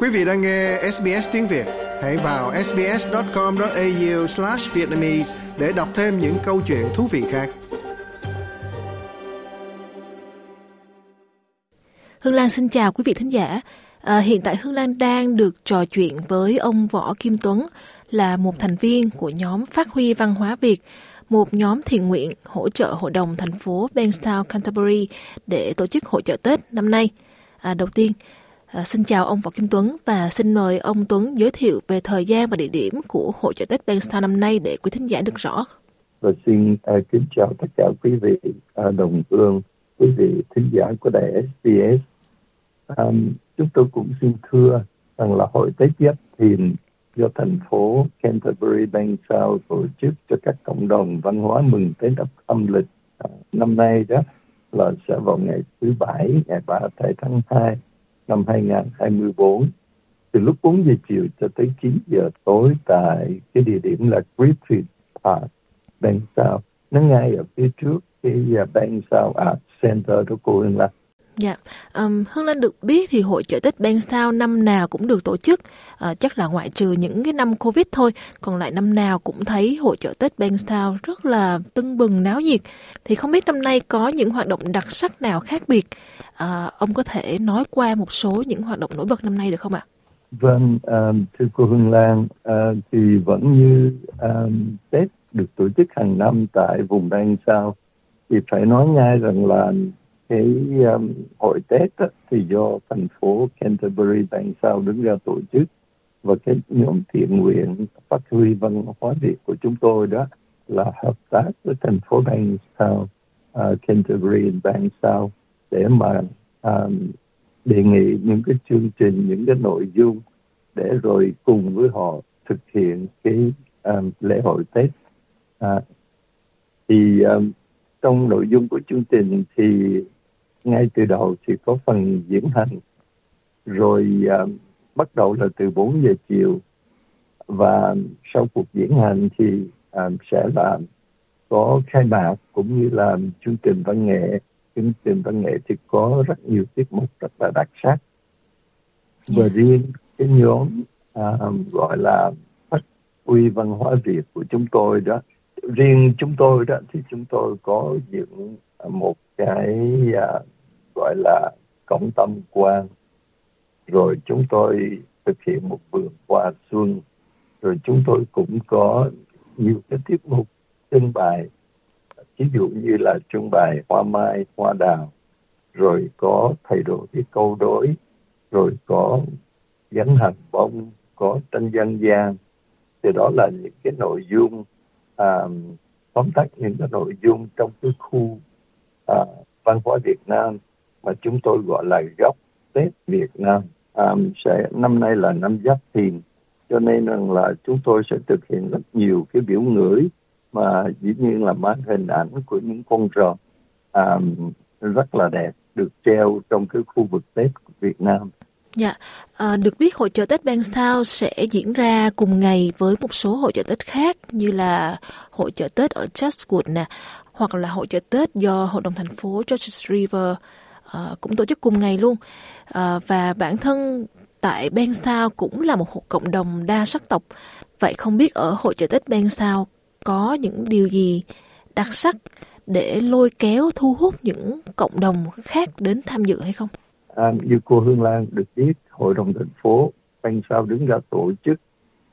Quý vị đang nghe SBS tiếng Việt, hãy vào sbs.com.au/vietnamese để đọc thêm những câu chuyện thú vị khác. Hương Lan xin chào quý vị thính giả. À, hiện tại Hương Lan đang được trò chuyện với ông Võ Kim Tuấn là một thành viên của nhóm Phát huy văn hóa Việt, một nhóm thiện nguyện hỗ trợ hội đồng thành phố Bankstown, Canterbury để tổ chức hội trợ Tết năm nay. À, đầu tiên, À, xin chào ông Võ Kim Tuấn và xin mời ông Tuấn giới thiệu về thời gian và địa điểm của hội chợ Tết Bankstown năm nay để quý thính giả được rõ. Và xin uh, kính chào tất cả quý vị uh, đồng hương, quý vị thính giả của đài SBS. Um, chúng tôi cũng xin thưa rằng là hội Tết Giáp Thìn do thành phố Canterbury Bankstown tổ chức cho các cộng đồng văn hóa mừng Tết âm lịch uh, năm nay đó là sẽ vào ngày thứ bảy ngày 3 tháng 2 năm 2024 từ lúc 4 giờ chiều cho tới 9 giờ tối tại cái địa điểm là Griffith Park, Bang South. Nó ngay ở phía trước cái à, Bang South Art à, Center của cô Hương Lạc Dạ, um, Hương Lan được biết thì hội chợ Tết Bankstown năm nào cũng được tổ chức, uh, chắc là ngoại trừ những cái năm Covid thôi, còn lại năm nào cũng thấy hội chợ Tết Bankstown rất là tưng bừng náo nhiệt. Thì không biết năm nay có những hoạt động đặc sắc nào khác biệt, uh, ông có thể nói qua một số những hoạt động nổi bật năm nay được không ạ? Vâng, um, thưa cô Hương Lan, uh, thì vẫn như um, Tết được tổ chức hàng năm tại vùng Bankstown, thì phải nói ngay rằng là cái um, hội Tết á, thì do thành phố Canterbury bang sao đứng ra tổ chức và cái nhóm thiện nguyện phát huy văn hóa Việt của chúng tôi đó là hợp tác với thành phố bang sao uh, Canterbury bang sao để mà um, đề nghị những cái chương trình những cái nội dung để rồi cùng với họ thực hiện cái um, lễ hội Tết. À, thì um, trong nội dung của chương trình thì ngay từ đầu thì có phần diễn hành rồi uh, bắt đầu là từ 4 giờ chiều. Và sau cuộc diễn hành thì uh, sẽ là có khai mạc cũng như là chương trình văn nghệ. Chương trình văn nghệ thì có rất nhiều tiết mục rất là đặc sắc. Và yeah. riêng cái nhóm uh, gọi là phát huy văn hóa Việt của chúng tôi đó riêng chúng tôi đó thì chúng tôi có những một cái uh, gọi là cổng tâm quan rồi chúng tôi thực hiện một vườn hoa xuân. Rồi chúng tôi cũng có nhiều cái tiết mục trưng bày. Ví dụ như là trưng bày hoa mai hoa đào. Rồi có thay đổi cái câu đối. Rồi có gắn hành bông có tranh dân gian. Thì đó là những cái nội dung à, tóm tắt những cái nội dung trong cái khu à, văn hóa Việt Nam và chúng tôi gọi là gốc Tết Việt Nam. À, sẽ năm nay là năm Giáp Thìn, cho nên rằng là chúng tôi sẽ thực hiện rất nhiều cái biểu ngữ mà dĩ nhiên là mang hình ảnh của những con rồng à, rất là đẹp được treo trong cái khu vực Tết của Việt Nam. Dạ, à, được biết hội chợ Tết Bankstown sẽ diễn ra cùng ngày với một số hội chợ Tết khác như là hội chợ Tết ở Chatswood nè, hoặc là hội chợ Tết do Hội đồng thành phố Georges River uh, cũng tổ chức cùng ngày luôn. Uh, và bản thân tại Ben Sao cũng là một cộng đồng đa sắc tộc. Vậy không biết ở hội chợ Tết Ben Sao có những điều gì đặc sắc để lôi kéo thu hút những cộng đồng khác đến tham dự hay không? À, như cô Hương Lan được biết, hội đồng thành phố Bankstown đứng ra tổ chức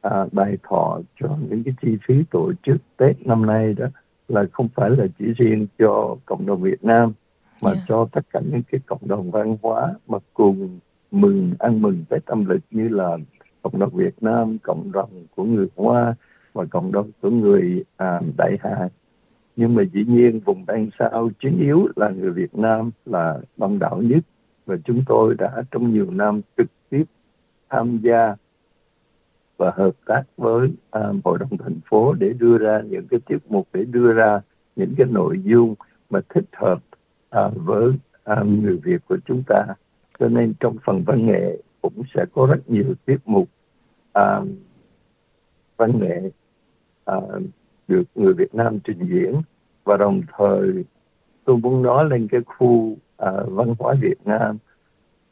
à, bài thọ cho những cái chi phí tổ chức Tết năm nay đó là không phải là chỉ riêng cho cộng đồng Việt Nam mà yeah. cho tất cả những cái cộng đồng văn hóa mà cùng mừng ăn mừng Tết âm lịch như là cộng đồng Việt Nam, cộng đồng của người Hoa và cộng đồng của người à, Đại Hà. Nhưng mà dĩ nhiên vùng Đan Sao chính yếu là người Việt Nam là đông đảo nhất và chúng tôi đã trong nhiều năm trực tiếp tham gia và hợp tác với à, hội đồng thành phố để đưa ra những cái tiết mục để đưa ra những cái nội dung mà thích hợp à, với à, người Việt của chúng ta. Cho nên trong phần văn nghệ cũng sẽ có rất nhiều tiết mục à, văn nghệ à, được người Việt Nam trình diễn. Và đồng thời tôi muốn nói lên cái khu à, văn hóa Việt Nam.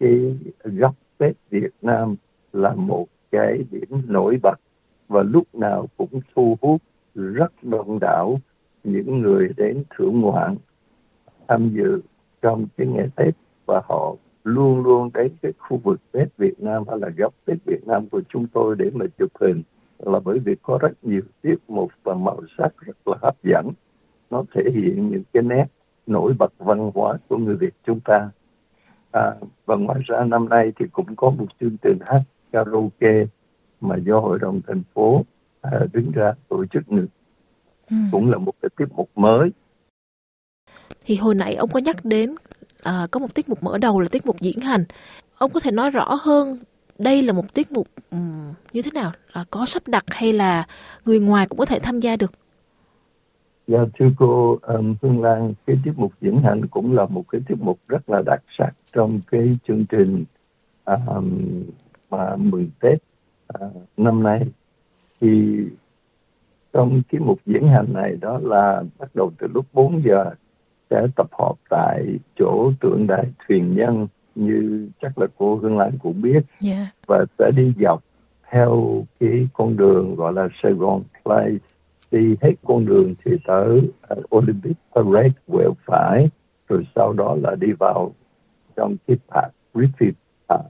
Cái góc Tết Việt Nam là một cái điểm nổi bật và lúc nào cũng thu hút rất đông đảo những người đến thưởng ngoạn tham dự trong cái ngày Tết và họ luôn luôn đến cái khu vực Tết Việt Nam hay là góc Tết Việt Nam của chúng tôi để mà chụp hình là bởi vì có rất nhiều tiết mục và màu sắc rất là hấp dẫn. Nó thể hiện những cái nét nổi bật văn hóa của người Việt chúng ta. À, và ngoài ra năm nay thì cũng có một chương trình hát karaoke mà do hội đồng thành phố à, đứng ra tổ chức nữa. Ừ. cũng là một cái tiết mục mới thì hồi nãy ông có nhắc đến à, có một tiết mục mở đầu là tiết mục diễn hành. Ông có thể nói rõ hơn đây là một tiết mục um, như thế nào? Là có sắp đặt hay là người ngoài cũng có thể tham gia được? Dạ thưa cô um, Hương Lan, cái tiết mục diễn hành cũng là một cái tiết mục rất là đặc sắc trong cái chương trình um, mà mừng Tết uh, năm nay. Thì trong cái mục diễn hành này đó là bắt đầu từ lúc 4 giờ sẽ tập hợp tại chỗ tượng đài thuyền nhân như chắc là cô Hương Lan cũng biết yeah. Dạ. và sẽ đi dọc theo cái con đường gọi là Sài Gòn Place đi hết con đường thì tới uh, Olympic Parade quẹo phải rồi sau đó là đi vào trong cái park Griffith Park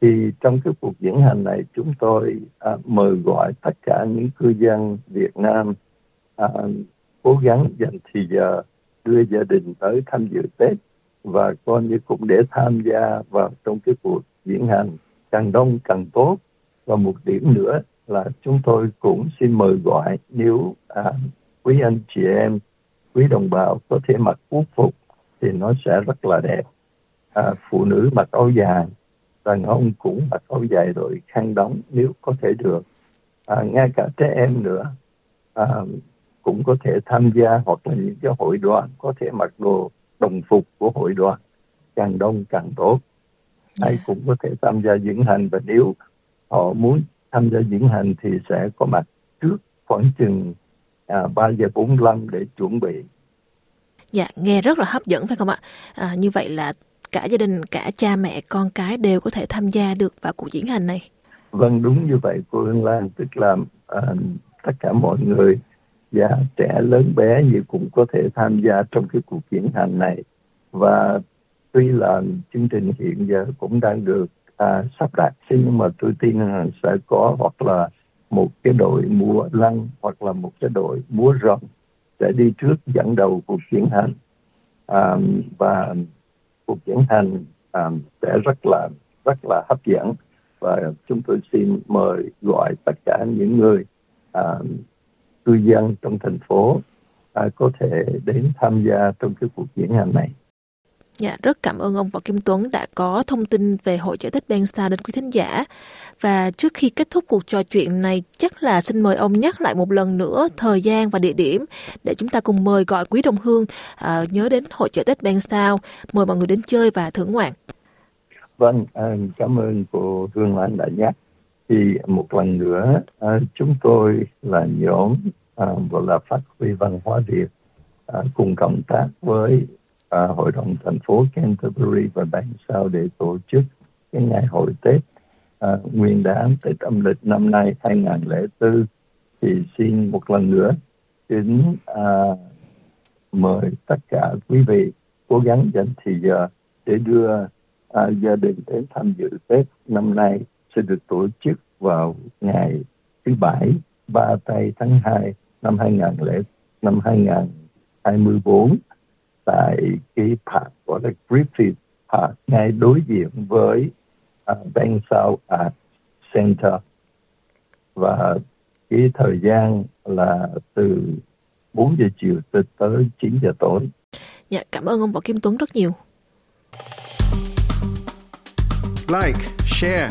thì trong cái cuộc diễn hành này chúng tôi uh, mời gọi tất cả những cư dân Việt Nam uh, cố gắng dành thời giờ đưa gia đình tới tham dự Tết và coi như cũng để tham gia vào trong cái cuộc diễn hành càng đông càng tốt. Và một điểm nữa là chúng tôi cũng xin mời gọi nếu à, quý anh chị em quý đồng bào có thể mặc quốc phục thì nó sẽ rất là đẹp. À, phụ nữ mặc áo dài đàn ông cũng mặc áo dài rồi khăn đóng nếu có thể được. À, ngay cả trẻ em nữa. À, cũng có thể tham gia hoặc là những cái hội đoàn có thể mặc đồ đồng phục của hội đoàn càng đông càng tốt ai dạ. cũng có thể tham gia diễn hành và nếu họ muốn tham gia diễn hành thì sẽ có mặt trước khoảng chừng à, 3 giờ 45 để chuẩn bị. Dạ, nghe rất là hấp dẫn phải không ạ? À, như vậy là cả gia đình, cả cha mẹ, con cái đều có thể tham gia được vào cuộc diễn hành này. Vâng, đúng như vậy cô Hương Lan, tức là à, tất cả mọi người gia trẻ lớn bé gì cũng có thể tham gia trong cái cuộc diễn hành này. Và tuy là chương trình hiện giờ cũng đang được à, sắp đặt nhưng mà tôi tin là sẽ có hoặc là một cái đội múa lăng hoặc là một cái đội múa rồng sẽ đi trước dẫn đầu cuộc diễn hành à, và cuộc diễn hành à, sẽ rất là rất là hấp dẫn. Và chúng tôi xin mời gọi tất cả những người à, cư dân trong thành phố à, có thể đến tham gia trong cái cuộc diễn hành này. Dạ, rất cảm ơn ông Võ Kim Tuấn đã có thông tin về hội chợ Tết Ben Sa đến quý thính giả. Và trước khi kết thúc cuộc trò chuyện này, chắc là xin mời ông nhắc lại một lần nữa thời gian và địa điểm để chúng ta cùng mời gọi quý đồng hương à, nhớ đến hội chợ Tết Ben Sao, mời mọi người đến chơi và thưởng ngoạn. Vâng, à, cảm ơn cô Hương Lan đã nhắc. Thì một lần nữa, à, chúng tôi là nhóm à, gọi là phát huy văn hóa Việt à, cùng cộng tác với à, hội đồng thành phố Canterbury và Bang sao để tổ chức cái ngày hội Tết à, nguyên đán Tết âm lịch năm nay 2004 thì xin một lần nữa kính à, mời tất cả quý vị cố gắng dành thời giờ để đưa à, gia đình đến tham dự Tết năm nay sẽ được tổ chức vào ngày thứ bảy ba tây tháng 2 năm 2000 năm 2024 tại cái park gọi là Griffith Park ngay đối diện với uh, Bank South Art Center và cái thời gian là từ 4 giờ chiều tới 9 giờ tối. Dạ, cảm ơn ông Võ Kim Tuấn rất nhiều. Like, share,